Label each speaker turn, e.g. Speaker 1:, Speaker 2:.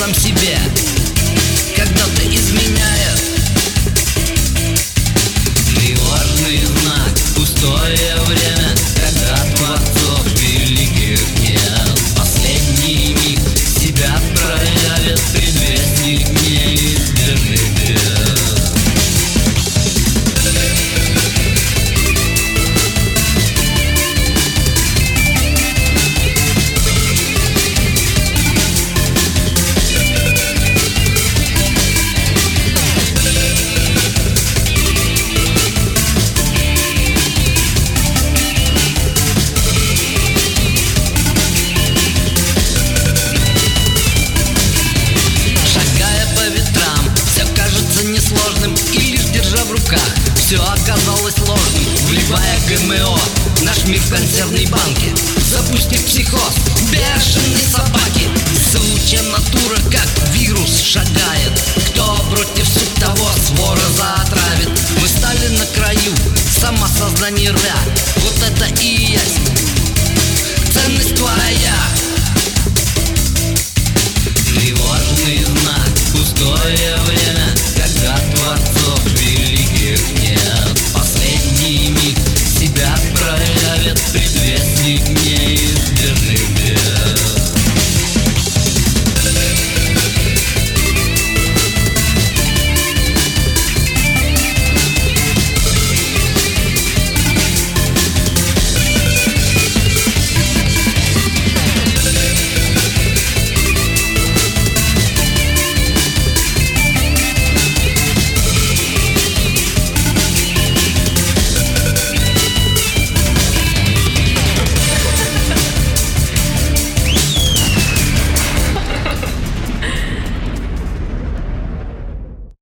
Speaker 1: сам себе все оказалось ложным Вливая ГМО. Наш мир в консервной банке. Запустив психоз. Бешеные собаки. Сучья натура как вирус шагает. Кто против суд того свора заотравит Мы стали на краю. Самосознание рвя. Вот это и есть ценность твоя. Тревожный знак пустое время